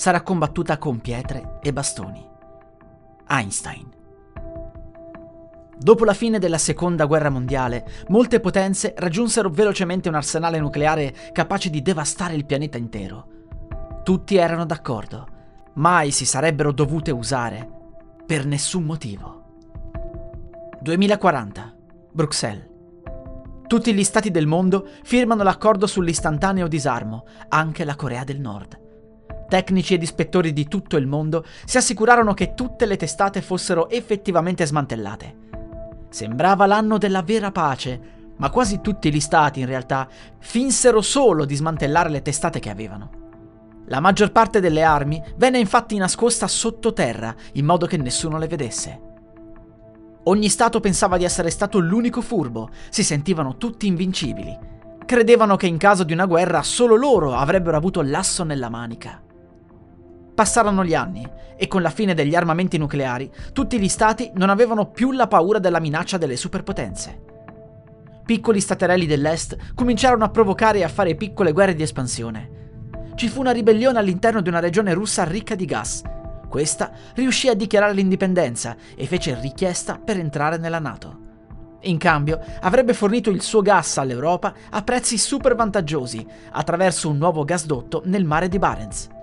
sarà combattuta con pietre e bastoni. Einstein. Dopo la fine della seconda guerra mondiale, molte potenze raggiunsero velocemente un arsenale nucleare capace di devastare il pianeta intero. Tutti erano d'accordo, mai si sarebbero dovute usare, per nessun motivo. 2040, Bruxelles. Tutti gli stati del mondo firmano l'accordo sull'istantaneo disarmo, anche la Corea del Nord. Tecnici ed ispettori di tutto il mondo si assicurarono che tutte le testate fossero effettivamente smantellate. Sembrava l'anno della vera pace, ma quasi tutti gli stati in realtà finsero solo di smantellare le testate che avevano. La maggior parte delle armi venne infatti nascosta sottoterra in modo che nessuno le vedesse. Ogni Stato pensava di essere stato l'unico furbo, si sentivano tutti invincibili. Credevano che in caso di una guerra solo loro avrebbero avuto l'asso nella manica. Passarono gli anni e con la fine degli armamenti nucleari tutti gli stati non avevano più la paura della minaccia delle superpotenze. Piccoli staterelli dell'Est cominciarono a provocare e a fare piccole guerre di espansione. Ci fu una ribellione all'interno di una regione russa ricca di gas. Questa riuscì a dichiarare l'indipendenza e fece richiesta per entrare nella Nato. In cambio avrebbe fornito il suo gas all'Europa a prezzi super vantaggiosi attraverso un nuovo gasdotto nel mare di Barents.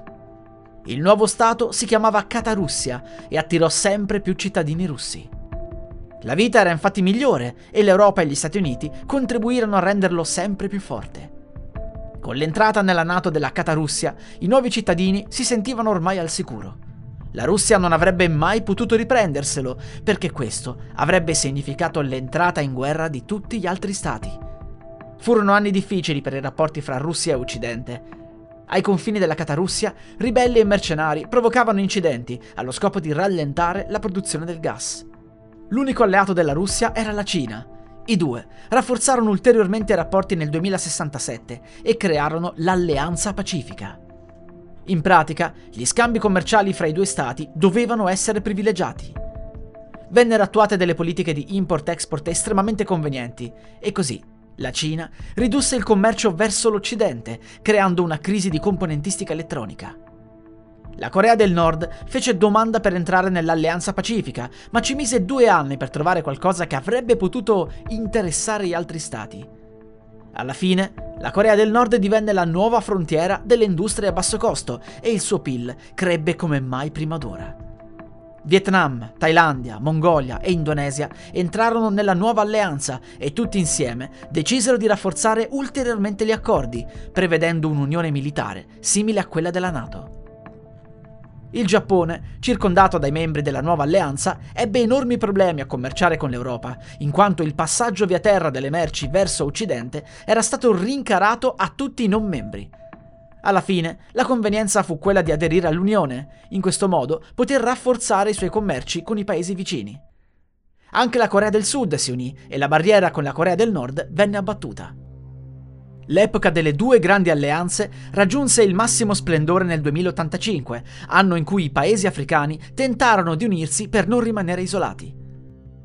Il nuovo Stato si chiamava Catarussia e attirò sempre più cittadini russi. La vita era infatti migliore e l'Europa e gli Stati Uniti contribuirono a renderlo sempre più forte. Con l'entrata nella Nato della Catarussia, i nuovi cittadini si sentivano ormai al sicuro. La Russia non avrebbe mai potuto riprenderselo, perché questo avrebbe significato l'entrata in guerra di tutti gli altri stati. Furono anni difficili per i rapporti fra Russia e Occidente, ai confini della Catarussia, ribelli e mercenari provocavano incidenti allo scopo di rallentare la produzione del gas. L'unico alleato della Russia era la Cina. I due rafforzarono ulteriormente i rapporti nel 2067 e crearono l'Alleanza Pacifica. In pratica, gli scambi commerciali fra i due stati dovevano essere privilegiati. Vennero attuate delle politiche di import-export estremamente convenienti e così la Cina ridusse il commercio verso l'Occidente, creando una crisi di componentistica elettronica. La Corea del Nord fece domanda per entrare nell'Alleanza Pacifica, ma ci mise due anni per trovare qualcosa che avrebbe potuto interessare gli altri stati. Alla fine, la Corea del Nord divenne la nuova frontiera delle industrie a basso costo e il suo PIL crebbe come mai prima d'ora. Vietnam, Thailandia, Mongolia e Indonesia entrarono nella nuova alleanza e tutti insieme decisero di rafforzare ulteriormente gli accordi, prevedendo un'unione militare simile a quella della Nato. Il Giappone, circondato dai membri della nuova alleanza, ebbe enormi problemi a commerciare con l'Europa, in quanto il passaggio via terra delle merci verso Occidente era stato rincarato a tutti i non membri. Alla fine, la convenienza fu quella di aderire all'Unione, in questo modo poter rafforzare i suoi commerci con i paesi vicini. Anche la Corea del Sud si unì e la barriera con la Corea del Nord venne abbattuta. L'epoca delle due grandi alleanze raggiunse il massimo splendore nel 2085, anno in cui i paesi africani tentarono di unirsi per non rimanere isolati.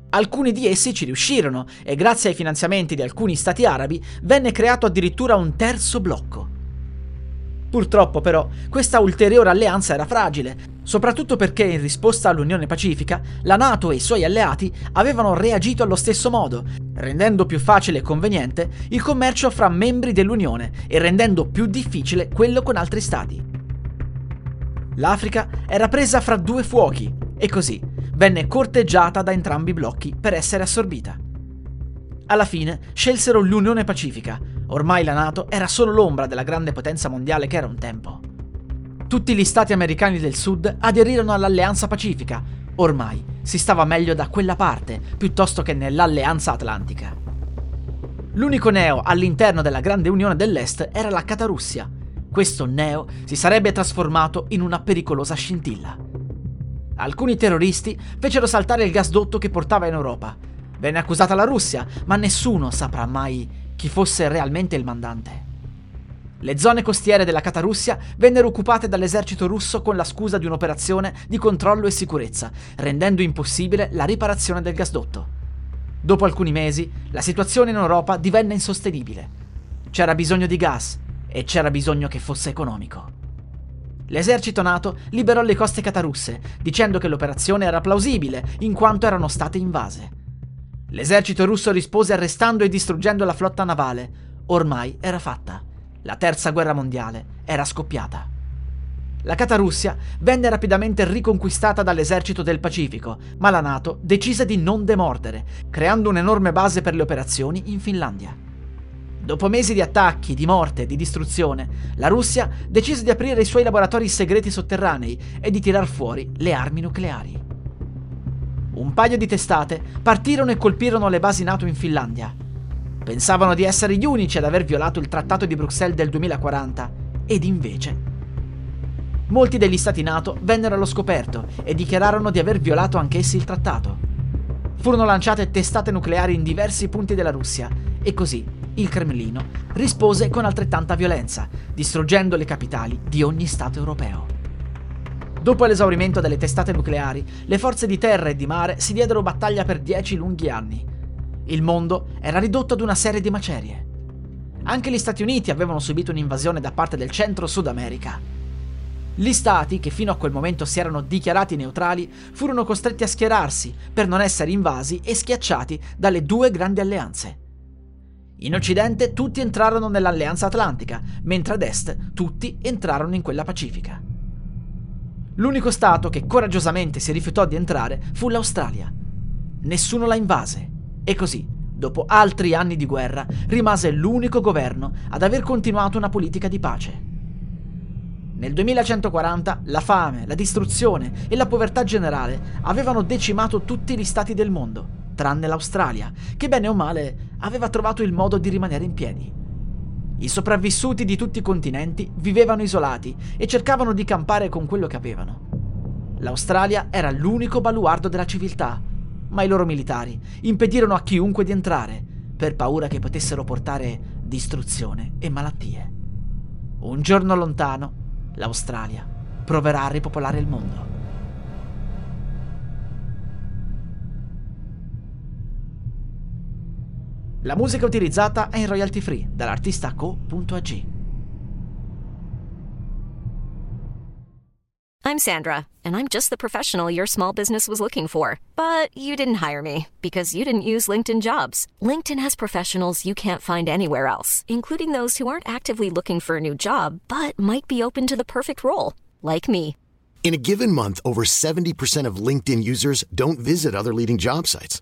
Alcuni di essi ci riuscirono e grazie ai finanziamenti di alcuni stati arabi venne creato addirittura un terzo blocco. Purtroppo però questa ulteriore alleanza era fragile, soprattutto perché in risposta all'Unione Pacifica la Nato e i suoi alleati avevano reagito allo stesso modo, rendendo più facile e conveniente il commercio fra membri dell'Unione e rendendo più difficile quello con altri stati. L'Africa era presa fra due fuochi e così venne corteggiata da entrambi i blocchi per essere assorbita. Alla fine scelsero l'Unione Pacifica, Ormai la Nato era solo l'ombra della grande potenza mondiale che era un tempo. Tutti gli stati americani del sud aderirono all'Alleanza Pacifica. Ormai si stava meglio da quella parte piuttosto che nell'Alleanza Atlantica. L'unico neo all'interno della grande unione dell'Est era la Catarussia. questo neo si sarebbe trasformato in una pericolosa scintilla. Alcuni terroristi fecero saltare il gasdotto che portava in Europa. Venne accusata la Russia, ma nessuno saprà mai chi fosse realmente il mandante. Le zone costiere della Catarussia vennero occupate dall'esercito russo con la scusa di un'operazione di controllo e sicurezza, rendendo impossibile la riparazione del gasdotto. Dopo alcuni mesi, la situazione in Europa divenne insostenibile. C'era bisogno di gas e c'era bisogno che fosse economico. L'esercito NATO liberò le coste catarusse, dicendo che l'operazione era plausibile in quanto erano state invase. L'esercito russo rispose arrestando e distruggendo la flotta navale. Ormai era fatta. La terza guerra mondiale era scoppiata. La Catarussia venne rapidamente riconquistata dall'esercito del Pacifico, ma la NATO decise di non demordere, creando un'enorme base per le operazioni in Finlandia. Dopo mesi di attacchi, di morte e di distruzione, la Russia decise di aprire i suoi laboratori segreti sotterranei e di tirar fuori le armi nucleari. Un paio di testate partirono e colpirono le basi NATO in Finlandia. Pensavano di essere gli unici ad aver violato il Trattato di Bruxelles del 2040, ed invece molti degli stati NATO vennero allo scoperto e dichiararono di aver violato anch'essi il trattato. Furono lanciate testate nucleari in diversi punti della Russia e così il Cremlino rispose con altrettanta violenza, distruggendo le capitali di ogni Stato europeo. Dopo l'esaurimento delle testate nucleari, le forze di terra e di mare si diedero battaglia per dieci lunghi anni. Il mondo era ridotto ad una serie di macerie. Anche gli Stati Uniti avevano subito un'invasione da parte del Centro-Sud America gli stati, che fino a quel momento si erano dichiarati neutrali, furono costretti a schierarsi per non essere invasi e schiacciati dalle due grandi alleanze. In Occidente tutti entrarono nell'Alleanza Atlantica, mentre ad Est tutti entrarono in quella Pacifica. L'unico Stato che coraggiosamente si rifiutò di entrare fu l'Australia. Nessuno la invase e così, dopo altri anni di guerra, rimase l'unico governo ad aver continuato una politica di pace. Nel 2140 la fame, la distruzione e la povertà generale avevano decimato tutti gli stati del mondo, tranne l'Australia, che bene o male aveva trovato il modo di rimanere in piedi. I sopravvissuti di tutti i continenti vivevano isolati e cercavano di campare con quello che avevano. L'Australia era l'unico baluardo della civiltà, ma i loro militari impedirono a chiunque di entrare, per paura che potessero portare distruzione e malattie. Un giorno lontano, l'Australia proverà a ripopolare il mondo. La musica utilizzata è in royalty free dall'artista co.ag. I'm Sandra, and I'm just the professional your small business was looking for. But you didn't hire me because you didn't use LinkedIn jobs. LinkedIn has professionals you can't find anywhere else, including those who aren't actively looking for a new job but might be open to the perfect role, like me. In a given month, over 70% of LinkedIn users don't visit other leading job sites.